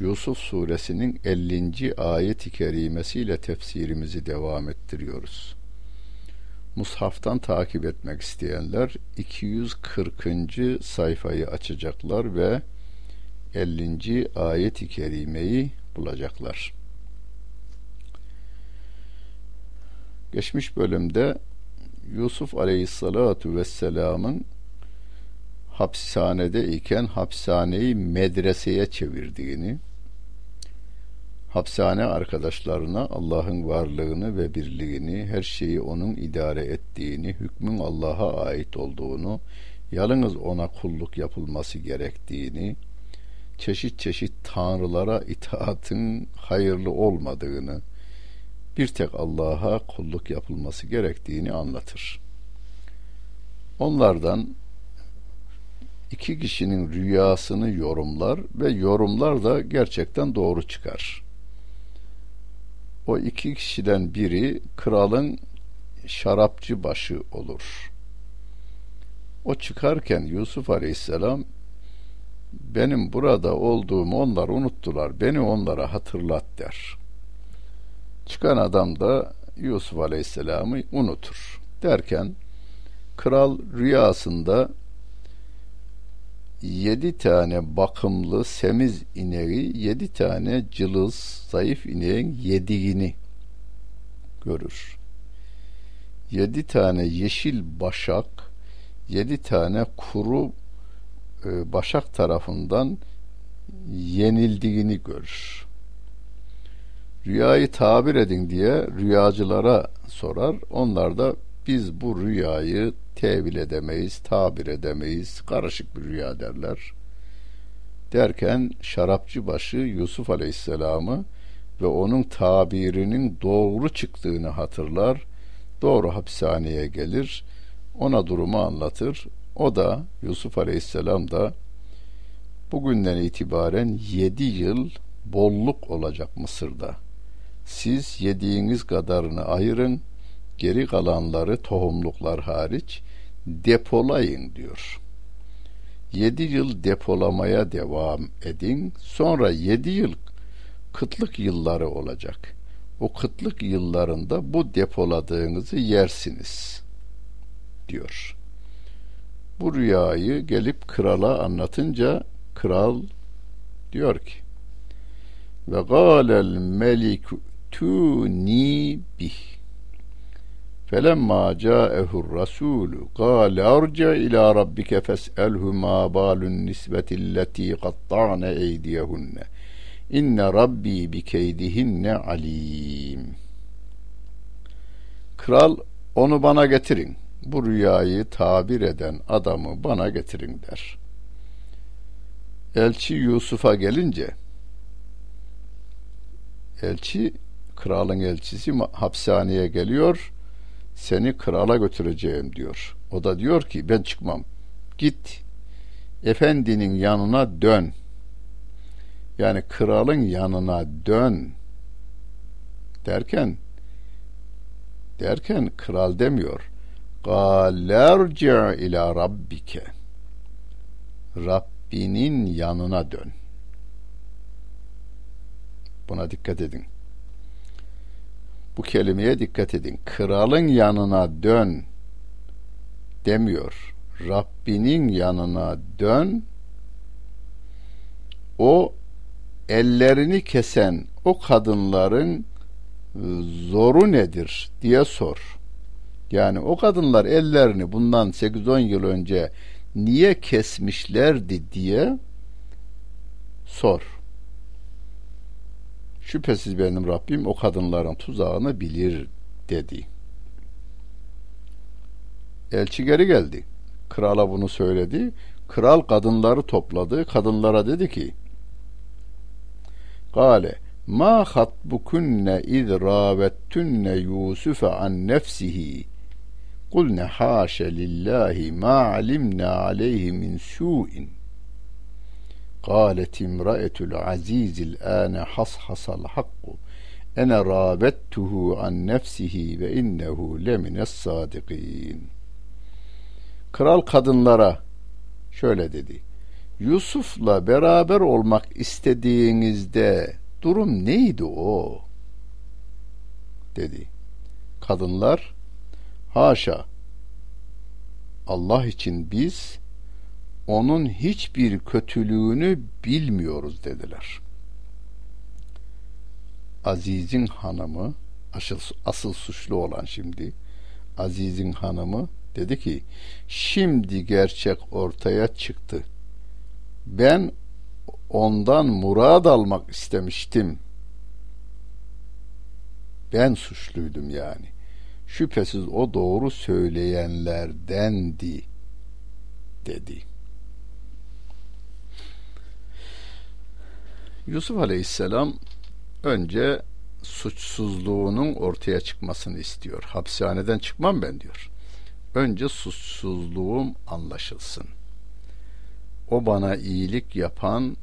Yusuf suresinin 50. ayet-i kerimesiyle tefsirimizi devam ettiriyoruz. Mushaftan takip etmek isteyenler 240. sayfayı açacaklar ve 50. ayet-i kerimeyi bulacaklar. Geçmiş bölümde Yusuf Aleyhissalatu vesselam'ın hapishanede iken hapishaneyi medreseye çevirdiğini, hapishane arkadaşlarına Allah'ın varlığını ve birliğini, her şeyi onun idare ettiğini, hükmün Allah'a ait olduğunu, yalnız ona kulluk yapılması gerektiğini, çeşit çeşit tanrılara itaatın hayırlı olmadığını, bir tek Allah'a kulluk yapılması gerektiğini anlatır. Onlardan iki kişinin rüyasını yorumlar ve yorumlar da gerçekten doğru çıkar. O iki kişiden biri kralın şarapçı başı olur. O çıkarken Yusuf Aleyhisselam benim burada olduğumu onlar unuttular. Beni onlara hatırlat der. Çıkan adam da Yusuf Aleyhisselam'ı unutur. Derken kral rüyasında yedi tane bakımlı semiz ineği, yedi tane cılız, zayıf ineğin yediğini görür. Yedi tane yeşil başak, yedi tane kuru e, başak tarafından yenildiğini görür. Rüyayı tabir edin diye rüyacılara sorar. Onlar da biz bu rüyayı tevil edemeyiz, tabir edemeyiz, karışık bir rüya derler. Derken şarapçı başı Yusuf Aleyhisselam'ı ve onun tabirinin doğru çıktığını hatırlar. Doğru hapishaneye gelir. Ona durumu anlatır. O da Yusuf Aleyhisselam da bugünden itibaren yedi yıl bolluk olacak Mısır'da. Siz yediğiniz kadarını ayırın, geri kalanları tohumluklar hariç depolayın diyor. Yedi yıl depolamaya devam edin. Sonra yedi yıl kıtlık yılları olacak. O kıtlık yıllarında bu depoladığınızı yersiniz diyor. Bu rüyayı gelip krala anlatınca kral diyor ki ve gâlel melik tuni bih Felemma ca'ehur rasulü kâle arca ila rabbike fes'elhu ma balun nisbetilleti kattâne eydiyehunne. İnne rabbi bi keydihinne alim. Kral onu bana getirin. Bu rüyayı tabir eden adamı bana getirin der. Elçi Yusuf'a gelince elçi kralın elçisi hapishaneye geliyor.'' Seni krala götüreceğim diyor. O da diyor ki ben çıkmam. Git efendinin yanına dön. Yani kralın yanına dön derken derken kral demiyor. Galerci ila rabbike. Rabbinin yanına dön. Buna dikkat edin. Bu kelimeye dikkat edin. Kralın yanına dön demiyor. Rabbinin yanına dön. O ellerini kesen o kadınların zoru nedir diye sor. Yani o kadınlar ellerini bundan 8-10 yıl önce niye kesmişlerdi diye sor. Şüphesiz benim Rabbim o kadınların tuzağını bilir dedi. Elçi geri geldi. Krala bunu söyledi. Kral kadınları topladı. Kadınlara dedi ki: Gale Ma hatbukunne iz ravettunne Yusuf'e an nefsihi Kulne haşe lillahi ma alimna aleyhi min su'in قالت امرأة العزيز الآن حصحص الحق أنا رابته عن نفسه ve innehu lemines sadikin. Kral kadınlara şöyle dedi. Yusuf'la beraber olmak istediğinizde durum neydi o? dedi. Kadınlar haşa Allah için biz onun hiçbir kötülüğünü bilmiyoruz dediler. Aziz'in hanımı asıl, asıl suçlu olan şimdi Aziz'in hanımı dedi ki şimdi gerçek ortaya çıktı. Ben ondan murad almak istemiştim. Ben suçluydum yani. Şüphesiz o doğru söyleyenlerdendi dedi. Yusuf Aleyhisselam önce suçsuzluğunun ortaya çıkmasını istiyor. Hapishaneden çıkmam ben diyor. Önce suçsuzluğum anlaşılsın. O bana iyilik yapan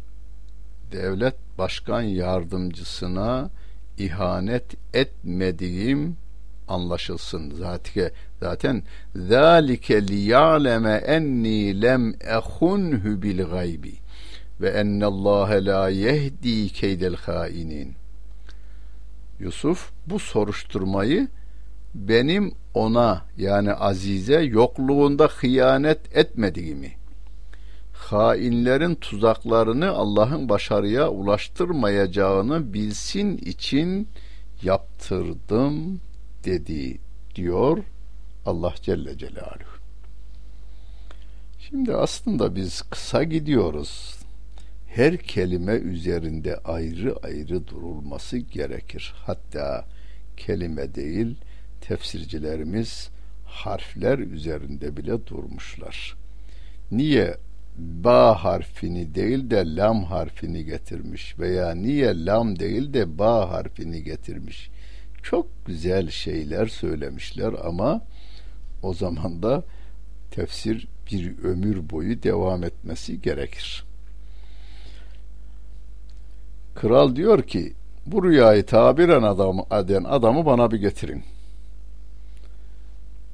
devlet başkan yardımcısına ihanet etmediğim anlaşılsın. Zaten zaten zalike liya'leme enni lem ehunhu bil gaybi ve ennallâhe la yehdi keydel hainin. Yusuf bu soruşturmayı benim ona yani Azize yokluğunda hıyanet etmediğimi, hainlerin tuzaklarını Allah'ın başarıya ulaştırmayacağını bilsin için yaptırdım dedi diyor Allah Celle Celaluhu. Şimdi aslında biz kısa gidiyoruz her kelime üzerinde ayrı ayrı durulması gerekir. Hatta kelime değil, tefsircilerimiz harfler üzerinde bile durmuşlar. Niye ba harfini değil de lam harfini getirmiş veya niye lam değil de ba harfini getirmiş? Çok güzel şeyler söylemişler ama o zaman da tefsir bir ömür boyu devam etmesi gerekir. Kral diyor ki bu rüyayı tabiren adam, eden adamı bana bir getirin.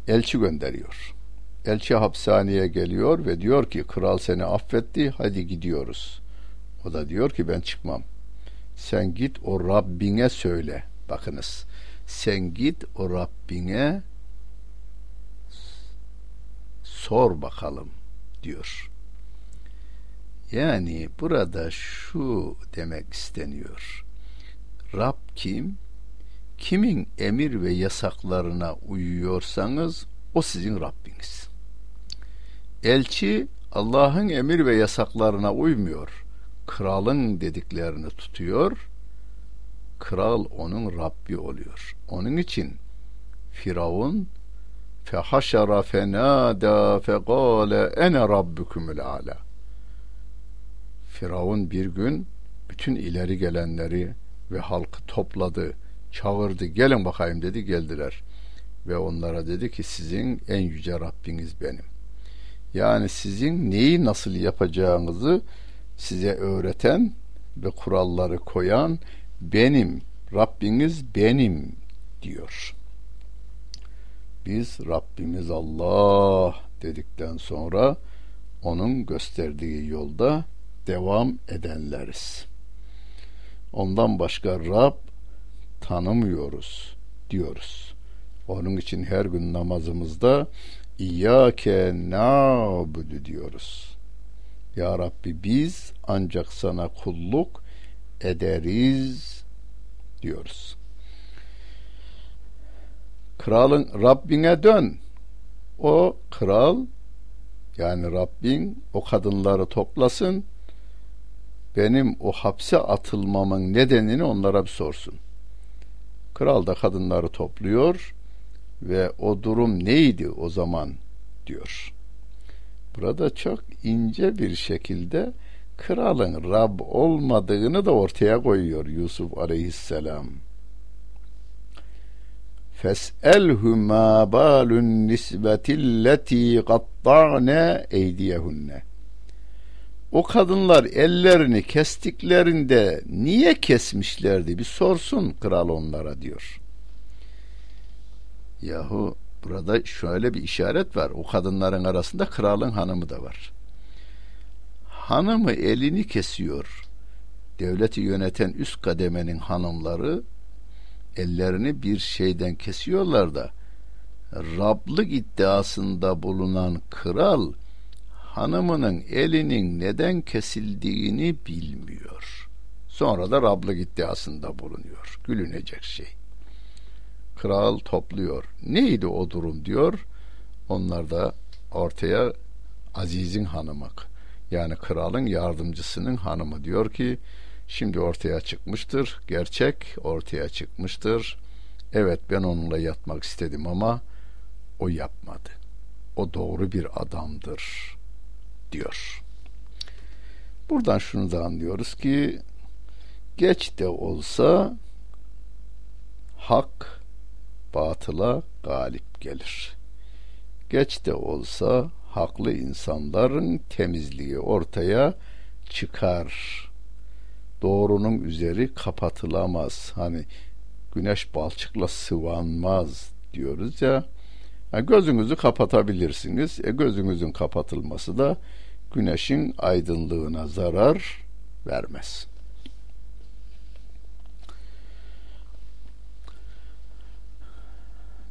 Elçi gönderiyor. Elçi hapishaneye geliyor ve diyor ki kral seni affetti hadi gidiyoruz. O da diyor ki ben çıkmam. Sen git o Rabbine söyle. Bakınız sen git o Rabbine sor bakalım diyor. Yani burada şu demek isteniyor. Rab kim? Kimin emir ve yasaklarına uyuyorsanız o sizin Rabbiniz. Elçi Allah'ın emir ve yasaklarına uymuyor. Kralın dediklerini tutuyor. Kral onun Rabbi oluyor. Onun için Firavun fehaşara fenada fegale ene rabbukumul ala Firavun bir gün bütün ileri gelenleri ve halkı topladı, çağırdı, gelin bakayım dedi, geldiler. Ve onlara dedi ki sizin en yüce Rabbiniz benim. Yani sizin neyi nasıl yapacağınızı size öğreten ve kuralları koyan benim, Rabbiniz benim diyor. Biz Rabbimiz Allah dedikten sonra onun gösterdiği yolda devam edenleriz. Ondan başka Rab tanımıyoruz diyoruz. Onun için her gün namazımızda İyyâke na'budu diyoruz. Ya Rabbi biz ancak sana kulluk ederiz diyoruz. Kralın Rabbine dön. O kral yani Rabbin o kadınları toplasın benim o hapse atılmamın nedenini onlara bir sorsun. Kral da kadınları topluyor ve o durum neydi o zaman diyor. Burada çok ince bir şekilde kralın Rab olmadığını da ortaya koyuyor Yusuf aleyhisselam. Fes'elhu ma balun nisbetilleti qatta'ne eydiyehunne. O kadınlar ellerini kestiklerinde niye kesmişlerdi bir sorsun kral onlara diyor. Yahu burada şöyle bir işaret var. O kadınların arasında kralın hanımı da var. Hanımı elini kesiyor. Devleti yöneten üst kademenin hanımları ellerini bir şeyden kesiyorlar da Rablık iddiasında bulunan kral hanımının elinin neden kesildiğini bilmiyor. Sonra da Rablık iddiasında bulunuyor. Gülünecek şey. Kral topluyor. Neydi o durum diyor. Onlar da ortaya Aziz'in hanımı yani kralın yardımcısının hanımı diyor ki şimdi ortaya çıkmıştır. Gerçek ortaya çıkmıştır. Evet ben onunla yatmak istedim ama o yapmadı. O doğru bir adamdır diyor. Buradan şunu da anlıyoruz ki geç de olsa hak batıla galip gelir. Geç de olsa haklı insanların temizliği ortaya çıkar. Doğrunun üzeri kapatılamaz. Hani güneş balçıkla sıvanmaz diyoruz ya. Yani gözünüzü kapatabilirsiniz. E gözünüzün kapatılması da güneşin aydınlığına zarar vermez.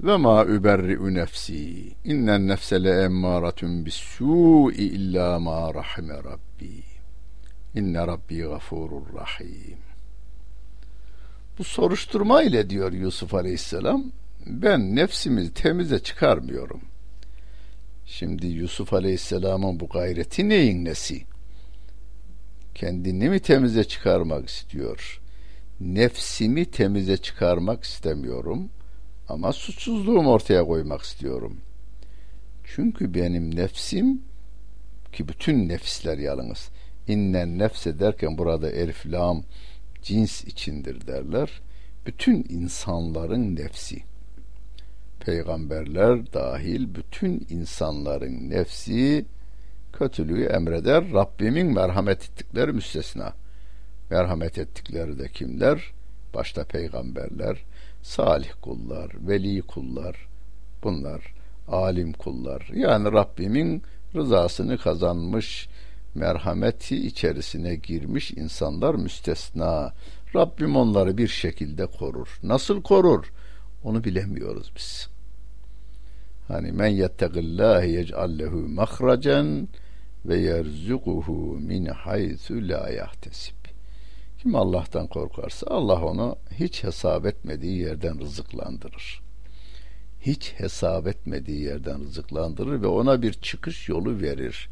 Ve ma überri'u nefsi. İnnen nefse le emmâratun bis-sû'i illa ma rahime rabbi. İnne rabbi gafurur rahim. Bu soruşturma ile diyor Yusuf Aleyhisselam ben nefsimi temize çıkarmıyorum. Şimdi Yusuf Aleyhisselam'ın bu gayreti neyin nesi? Kendini mi temize çıkarmak istiyor? Nefsimi temize çıkarmak istemiyorum ama suçsuzluğumu ortaya koymak istiyorum. Çünkü benim nefsim ki bütün nefisler yalnız innen nefse derken burada elif lam cins içindir derler. Bütün insanların nefsi peygamberler dahil bütün insanların nefsi kötülüğü emreder. Rabbimin merhamet ettikleri müstesna. Merhamet ettikleri de kimler? Başta peygamberler, salih kullar, veli kullar, bunlar alim kullar. Yani Rabbimin rızasını kazanmış, merhameti içerisine girmiş insanlar müstesna. Rabbim onları bir şekilde korur. Nasıl korur? Onu bilemiyoruz biz. Hani men yettegillâhi yec'al lehu mahracen ve yerzukuhu min haythu la yahtesib. Kim Allah'tan korkarsa Allah onu hiç hesap etmediği yerden rızıklandırır. Hiç hesap etmediği yerden rızıklandırır ve ona bir çıkış yolu verir.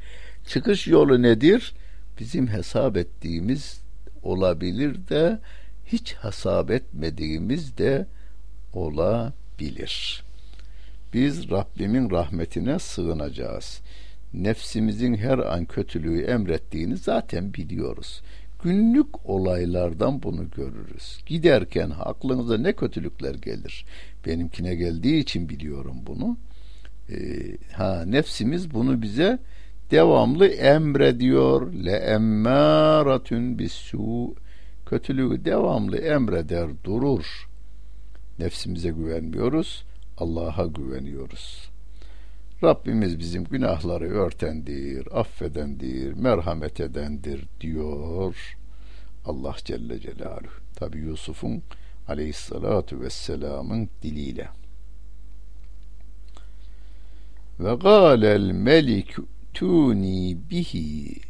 Çıkış yolu nedir? Bizim hesap ettiğimiz olabilir de hiç hesap etmediğimiz de olabilir. Biz Rabbimin rahmetine sığınacağız. Nefsimizin her an kötülüğü emrettiğini zaten biliyoruz. Günlük olaylardan bunu görürüz. Giderken aklınıza ne kötülükler gelir. Benimkine geldiği için biliyorum bunu. Ee, ha nefsimiz bunu bize devamlı emrediyor. Le emmâratün bis-sû kötülüğü devamlı emreder durur. Nefsimize güvenmiyoruz, Allah'a güveniyoruz. Rabbimiz bizim günahları örtendir, affedendir, merhamet edendir diyor Allah Celle Celaluhu. Tabi Yusuf'un aleyhissalatu vesselamın diliyle. Ve gâlel melik tuni bihi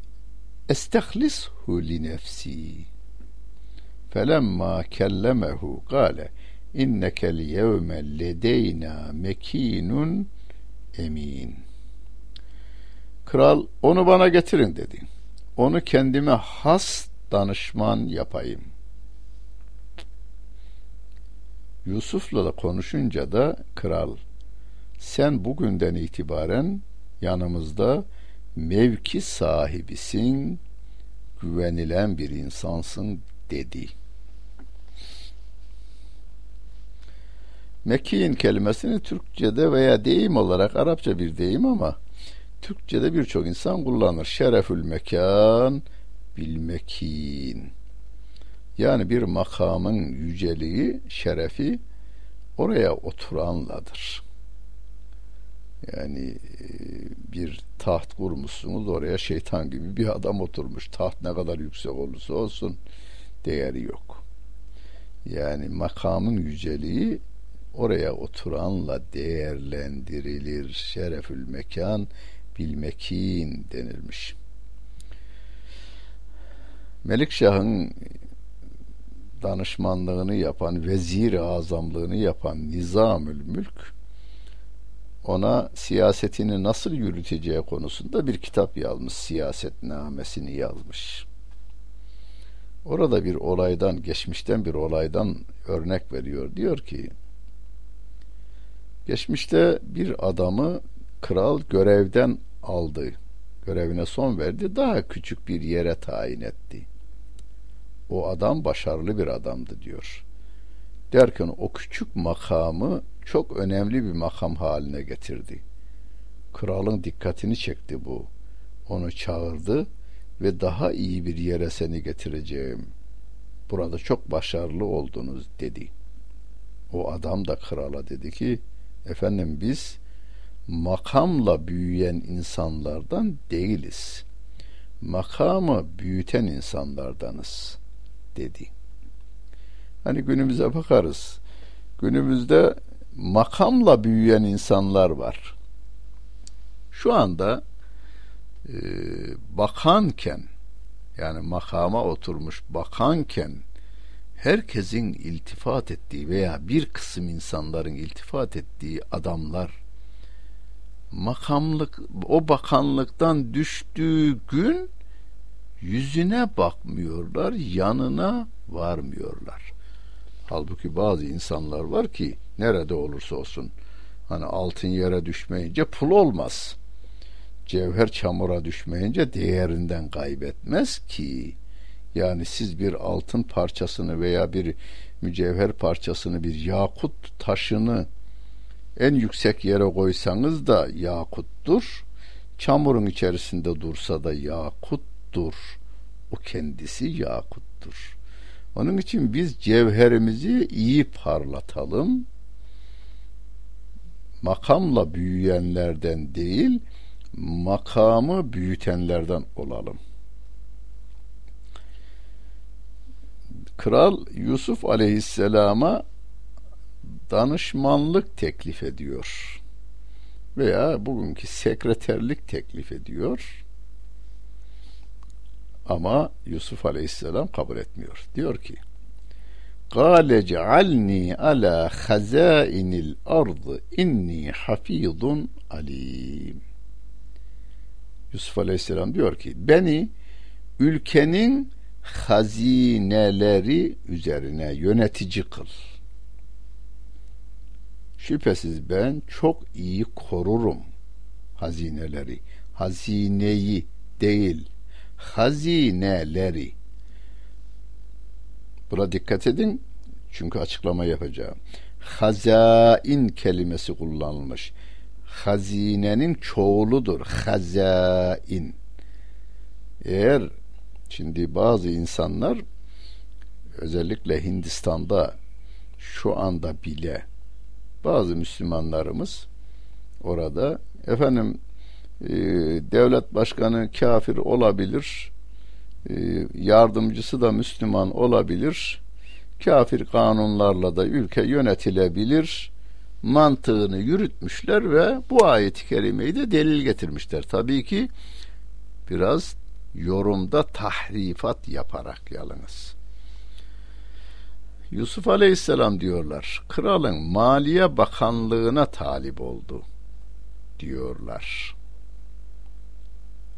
estehlishu li nefsi felemma kellemehu gâle innekel yevme ledeyna mekinun emin. Kral onu bana getirin dedi. Onu kendime has danışman yapayım. Yusuf'la da konuşunca da kral sen bugünden itibaren yanımızda mevki sahibisin, güvenilen bir insansın dedi. Mekin kelimesini Türkçe'de veya deyim olarak Arapça bir deyim ama Türkçe'de birçok insan kullanır. Şerefül mekan bilmekin. Yani bir makamın yüceliği, şerefi oraya oturanladır. Yani e, bir taht kurmuşsunuz oraya şeytan gibi bir adam oturmuş. Taht ne kadar yüksek olursa olsun değeri yok. Yani makamın yüceliği oraya oturanla değerlendirilir. Şerefül mekan bilmekin denilmiş. Melikşah'ın danışmanlığını yapan, vezir azamlığını yapan Nizamül Mülk ona siyasetini nasıl yürüteceği konusunda bir kitap yazmış, siyasetnamesini yazmış. Orada bir olaydan, geçmişten bir olaydan örnek veriyor. Diyor ki, geçmişte bir adamı kral görevden aldı. Görevine son verdi. Daha küçük bir yere tayin etti. O adam başarılı bir adamdı diyor. Derken o küçük makamı çok önemli bir makam haline getirdi. Kralın dikkatini çekti bu. Onu çağırdı ve daha iyi bir yere seni getireceğim. Burada çok başarılı oldunuz dedi. O adam da krala dedi ki efendim biz makamla büyüyen insanlardan değiliz. Makamı büyüten insanlardanız dedi. Hani günümüze bakarız. Günümüzde makamla büyüyen insanlar var. Şu anda e, bakanken yani makama oturmuş bakanken herkesin iltifat ettiği veya bir kısım insanların iltifat ettiği adamlar makamlık o bakanlıktan düştüğü gün yüzüne bakmıyorlar, yanına varmıyorlar. Halbuki bazı insanlar var ki nerede olursa olsun hani altın yere düşmeyince pul olmaz. Cevher çamura düşmeyince değerinden kaybetmez ki. Yani siz bir altın parçasını veya bir mücevher parçasını bir yakut taşını en yüksek yere koysanız da yakuttur. Çamurun içerisinde dursa da yakuttur. O kendisi yakuttur. Onun için biz cevherimizi iyi parlatalım. Makamla büyüyenlerden değil, makamı büyütenlerden olalım. Kral Yusuf Aleyhisselam'a danışmanlık teklif ediyor veya bugünkü sekreterlik teklif ediyor ama Yusuf Aleyhisselam kabul etmiyor. Diyor ki Kale cealni ala hazainil ardı inni hafizun alim. Yusuf Aleyhisselam diyor ki beni ülkenin hazineleri üzerine yönetici kıl. Şüphesiz ben çok iyi korurum hazineleri. Hazineyi değil, hazineleri. Buna dikkat edin. Çünkü açıklama yapacağım. Hazain kelimesi kullanılmış. Hazinenin çoğuludur. Hazain. Eğer şimdi bazı insanlar özellikle Hindistan'da şu anda bile bazı Müslümanlarımız orada efendim e, devlet başkanı kafir olabilir e, yardımcısı da Müslüman olabilir kafir kanunlarla da ülke yönetilebilir mantığını yürütmüşler ve bu ayet-i kerimeyi de delil getirmişler. Tabii ki biraz yorumda tahrifat yaparak yalnız. Yusuf Aleyhisselam diyorlar. Kralın Maliye Bakanlığına talip oldu diyorlar.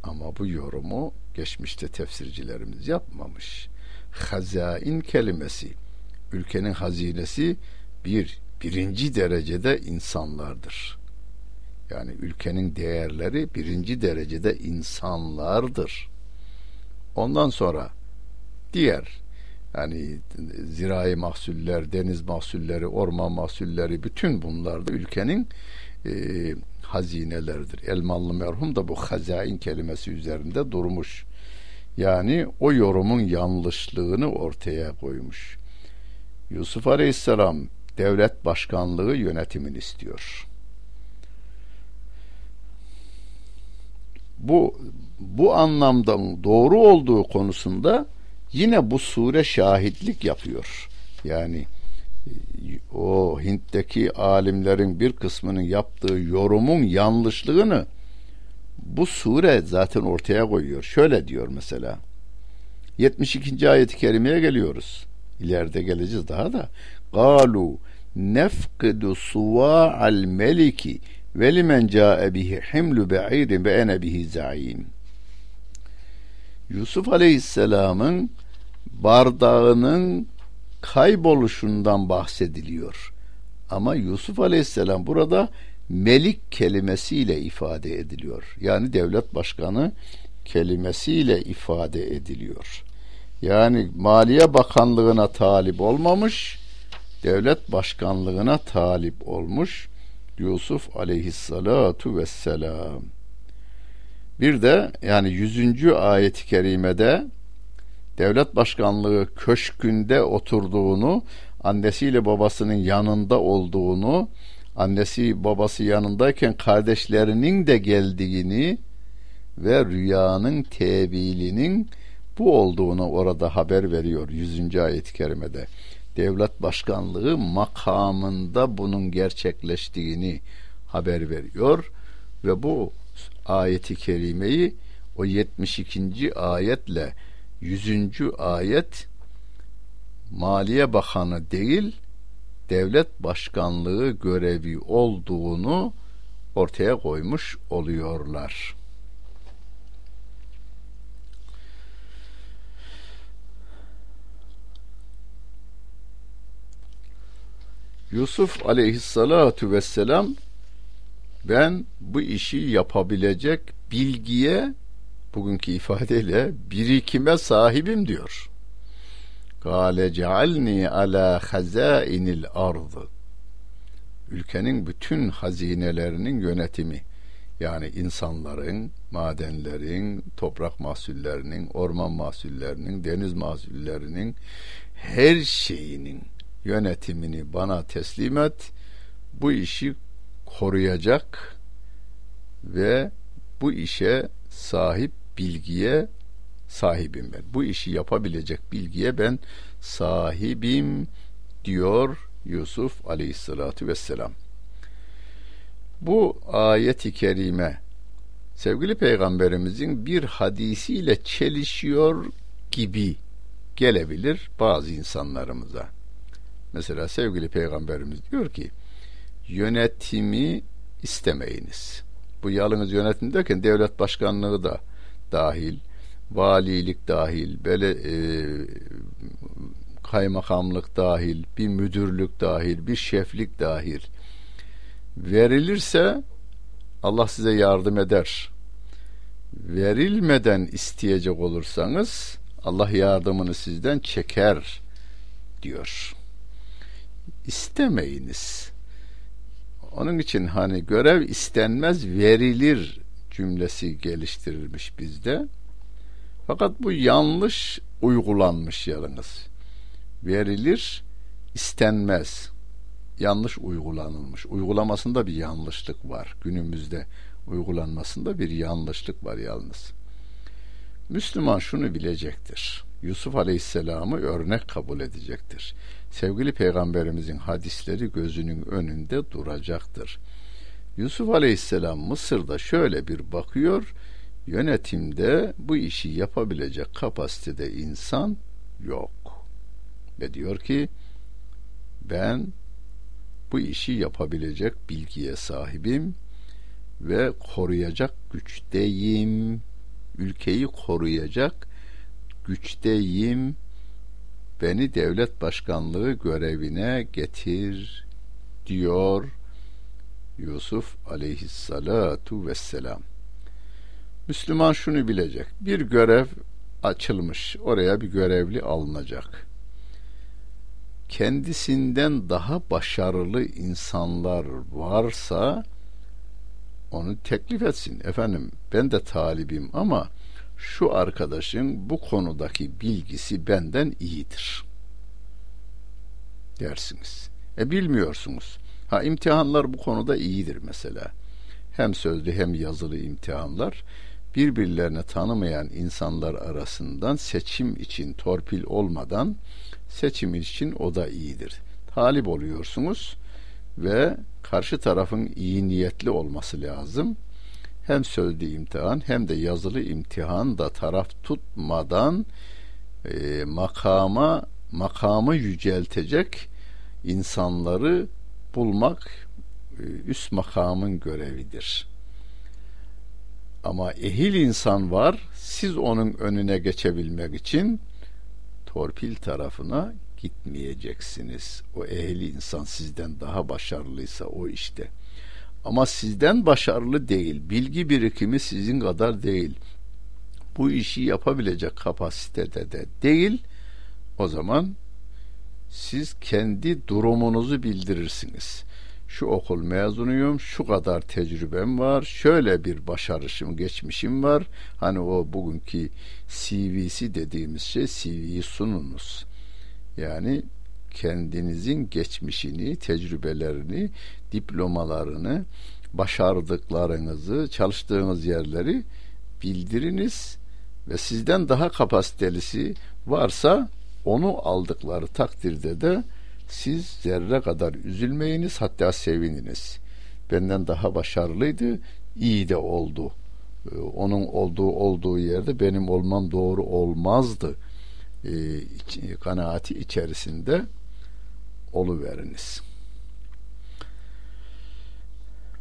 Ama bu yorumu geçmişte tefsircilerimiz yapmamış. Hazain kelimesi ülkenin hazinesi bir birinci derecede insanlardır. Yani ülkenin değerleri birinci derecede insanlardır. Ondan sonra diğer yani zirai mahsuller, deniz mahsulleri, orman mahsulleri bütün bunlar da ülkenin e, hazineleridir. Elmalı merhum da bu hazain kelimesi üzerinde durmuş. Yani o yorumun yanlışlığını ortaya koymuş. Yusuf Aleyhisselam devlet başkanlığı yönetimini istiyor. Bu bu anlamda doğru olduğu konusunda yine bu sure şahitlik yapıyor. Yani o Hint'teki alimlerin bir kısmının yaptığı yorumun yanlışlığını bu sure zaten ortaya koyuyor. Şöyle diyor mesela. 72. ayet-i kerimeye geliyoruz. İleride geleceğiz daha da. Galu nefkidu suva'al meliki ve limen ca'e bihi himlu be'irin ve ene bihi za'im. Yusuf Aleyhisselam'ın bardağının kayboluşundan bahsediliyor. Ama Yusuf Aleyhisselam burada melik kelimesiyle ifade ediliyor. Yani devlet başkanı kelimesiyle ifade ediliyor. Yani Maliye Bakanlığına talip olmamış, devlet başkanlığına talip olmuş Yusuf aleyhissalatu vesselam. Bir de yani 100. ayet-i kerimede devlet başkanlığı köşkünde oturduğunu, annesiyle babasının yanında olduğunu, annesi babası yanındayken kardeşlerinin de geldiğini ve rüyanın tevilinin bu olduğunu orada haber veriyor 100. ayet-i kerimede. Devlet başkanlığı makamında bunun gerçekleştiğini haber veriyor ve bu ayeti kerimeyi o 72. ayetle 100. ayet Maliye Bakanı değil devlet başkanlığı görevi olduğunu ortaya koymuş oluyorlar. Yusuf aleyhissalatu vesselam ben bu işi yapabilecek bilgiye bugünkü ifadeyle birikime sahibim diyor. Kale cealni ala hazainil ardı. Ülkenin bütün hazinelerinin yönetimi yani insanların, madenlerin, toprak mahsullerinin, orman mahsullerinin, deniz mahsullerinin her şeyinin yönetimini bana teslim et. Bu işi koruyacak ve bu işe sahip bilgiye sahibim ben. Bu işi yapabilecek bilgiye ben sahibim diyor Yusuf aleyhissalatu vesselam. Bu ayet-i kerime sevgili peygamberimizin bir hadisiyle çelişiyor gibi gelebilir bazı insanlarımıza. Mesela sevgili peygamberimiz diyor ki yönetimi istemeyiniz. Bu yalnız yönetim derken devlet başkanlığı da dahil, valilik dahil, böyle e, kaymakamlık dahil, bir müdürlük dahil, bir şeflik dahil verilirse Allah size yardım eder. Verilmeden isteyecek olursanız Allah yardımını sizden çeker diyor. İstemeyiniz. Onun için hani görev istenmez verilir cümlesi geliştirilmiş bizde. Fakat bu yanlış uygulanmış yalnız. Verilir istenmez. Yanlış uygulanılmış. Uygulamasında bir yanlışlık var. Günümüzde uygulanmasında bir yanlışlık var yalnız. Müslüman şunu bilecektir. Yusuf Aleyhisselam'ı örnek kabul edecektir sevgili peygamberimizin hadisleri gözünün önünde duracaktır. Yusuf Aleyhisselam Mısır'da şöyle bir bakıyor, yönetimde bu işi yapabilecek kapasitede insan yok. Ve diyor ki, ben bu işi yapabilecek bilgiye sahibim ve koruyacak güçteyim. Ülkeyi koruyacak güçteyim beni devlet başkanlığı görevine getir diyor Yusuf aleyhissalatu vesselam. Müslüman şunu bilecek. Bir görev açılmış. Oraya bir görevli alınacak. Kendisinden daha başarılı insanlar varsa onu teklif etsin. Efendim ben de talibim ama şu arkadaşın bu konudaki bilgisi benden iyidir. Dersiniz. E bilmiyorsunuz. Ha imtihanlar bu konuda iyidir mesela. Hem sözlü hem yazılı imtihanlar birbirlerini tanımayan insanlar arasından seçim için torpil olmadan seçim için o da iyidir. Talip oluyorsunuz ve karşı tarafın iyi niyetli olması lazım. Hem sözlü imtihan hem de yazılı imtihan da taraf tutmadan e, makama makamı yüceltecek insanları bulmak e, üst makamın görevidir. Ama ehil insan var. Siz onun önüne geçebilmek için torpil tarafına gitmeyeceksiniz. O ehli insan sizden daha başarılıysa o işte. Ama sizden başarılı değil. Bilgi birikimi sizin kadar değil. Bu işi yapabilecek kapasitede de değil. O zaman siz kendi durumunuzu bildirirsiniz şu okul mezunuyum, şu kadar tecrübem var, şöyle bir başarışım, geçmişim var. Hani o bugünkü CV'si dediğimiz şey CV'yi sununuz. Yani kendinizin geçmişini, tecrübelerini, diplomalarını, başardıklarınızı, çalıştığınız yerleri bildiriniz ve sizden daha kapasitelisi varsa onu aldıkları takdirde de siz zerre kadar üzülmeyiniz hatta sevininiz. Benden daha başarılıydı, iyi de oldu. Ee, onun olduğu olduğu yerde benim olmam doğru olmazdı. Ee, kanaati içerisinde oluveriniz.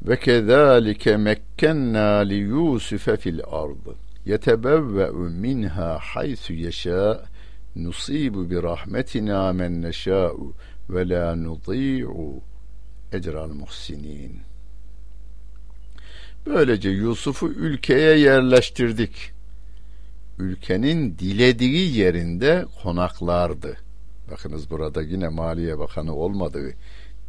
Ve kezalike mekkenna li Yusufe fil ardı yetebevve'u minha haythu yeşâ nusibu bi rahmetina men neşâ'u ve la nudî'u ecral muhsinin. Böylece Yusuf'u ülkeye yerleştirdik. Ülkenin dilediği yerinde konaklardı. Bakınız burada yine Maliye Bakanı olmadığı,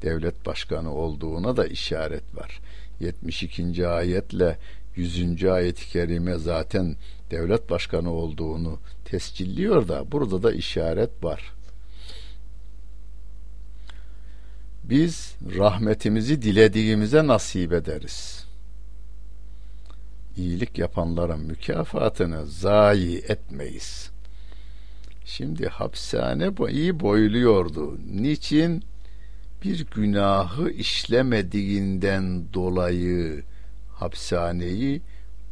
devlet başkanı olduğuna da işaret var. 72. ayetle 100. ayet-i kerime zaten devlet başkanı olduğunu tescilliyor da burada da işaret var. biz rahmetimizi dilediğimize nasip ederiz. İyilik yapanların mükafatını zayi etmeyiz. Şimdi hapishane iyi boyluyordu. Niçin? Bir günahı işlemediğinden dolayı hapishaneyi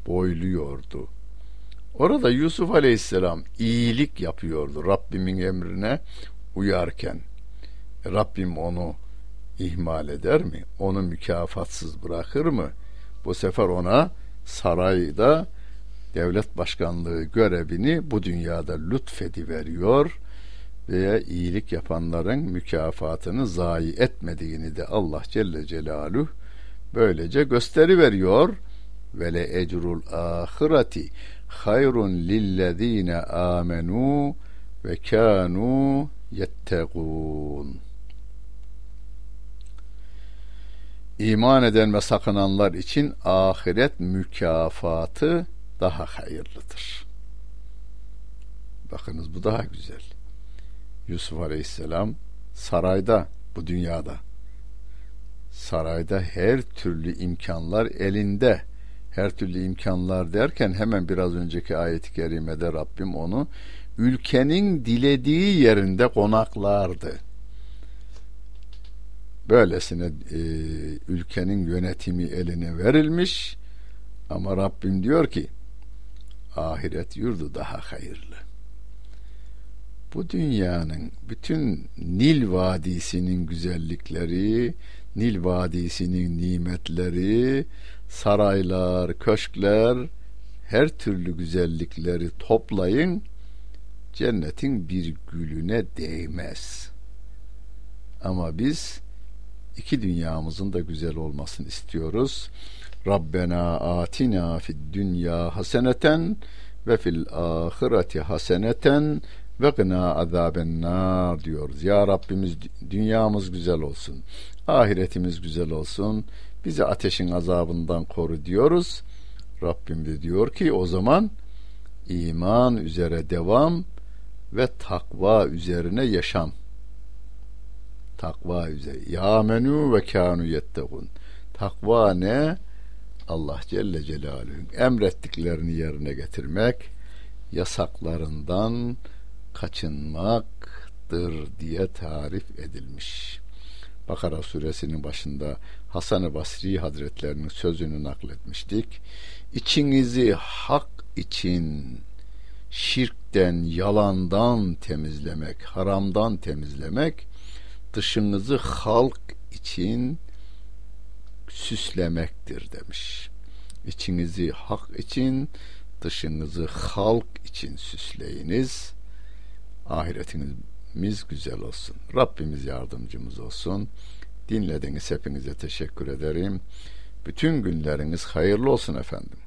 boyluyordu. Orada Yusuf Aleyhisselam iyilik yapıyordu Rabbimin emrine uyarken. Rabbim onu ihmal eder mi? Onu mükafatsız bırakır mı? Bu sefer ona sarayda devlet başkanlığı görevini bu dünyada lütfedi veriyor veya iyilik yapanların mükafatını zayi etmediğini de Allah Celle Celaluhu böylece gösteri veriyor ve le ecrul ahireti hayrun lillezine amenu ve kanu yettegûn. İman eden ve sakınanlar için ahiret mükafatı daha hayırlıdır. Bakınız bu daha güzel. Yusuf Aleyhisselam sarayda bu dünyada sarayda her türlü imkanlar elinde her türlü imkanlar derken hemen biraz önceki ayet-i kerimede Rabbim onu ülkenin dilediği yerinde konaklardı böylesine e, ülkenin yönetimi eline verilmiş ama Rabbim diyor ki ahiret yurdu daha hayırlı. Bu dünyanın bütün Nil Vadisi'nin güzellikleri, Nil Vadisi'nin nimetleri, saraylar, köşkler, her türlü güzellikleri toplayın, cennetin bir gülüne değmez. Ama biz iki dünyamızın da güzel olmasını istiyoruz. Rabbena atina fid dünya haseneten ve fil ahireti haseneten ve gına azaben nar diyoruz. Ya Rabbimiz dünyamız güzel olsun. Ahiretimiz güzel olsun. Bizi ateşin azabından koru diyoruz. Rabbim de diyor ki o zaman iman üzere devam ve takva üzerine yaşam. Takva üzere. Ya menü ve kanu yettekun. Takva ne? Allah Celle Celaluhu'nun emrettiklerini yerine getirmek, yasaklarından kaçınmaktır diye tarif edilmiş. Bakara suresinin başında Hasan-ı Basri Hazretlerinin sözünü nakletmiştik. İçinizi hak için şirkten, yalandan temizlemek, haramdan temizlemek, dışınızı halk için süslemektir demiş. İçinizi hak için, dışınızı halk için süsleyiniz. Ahiretimiz güzel olsun. Rabbimiz yardımcımız olsun. Dinlediğiniz hepinize teşekkür ederim. Bütün günleriniz hayırlı olsun efendim.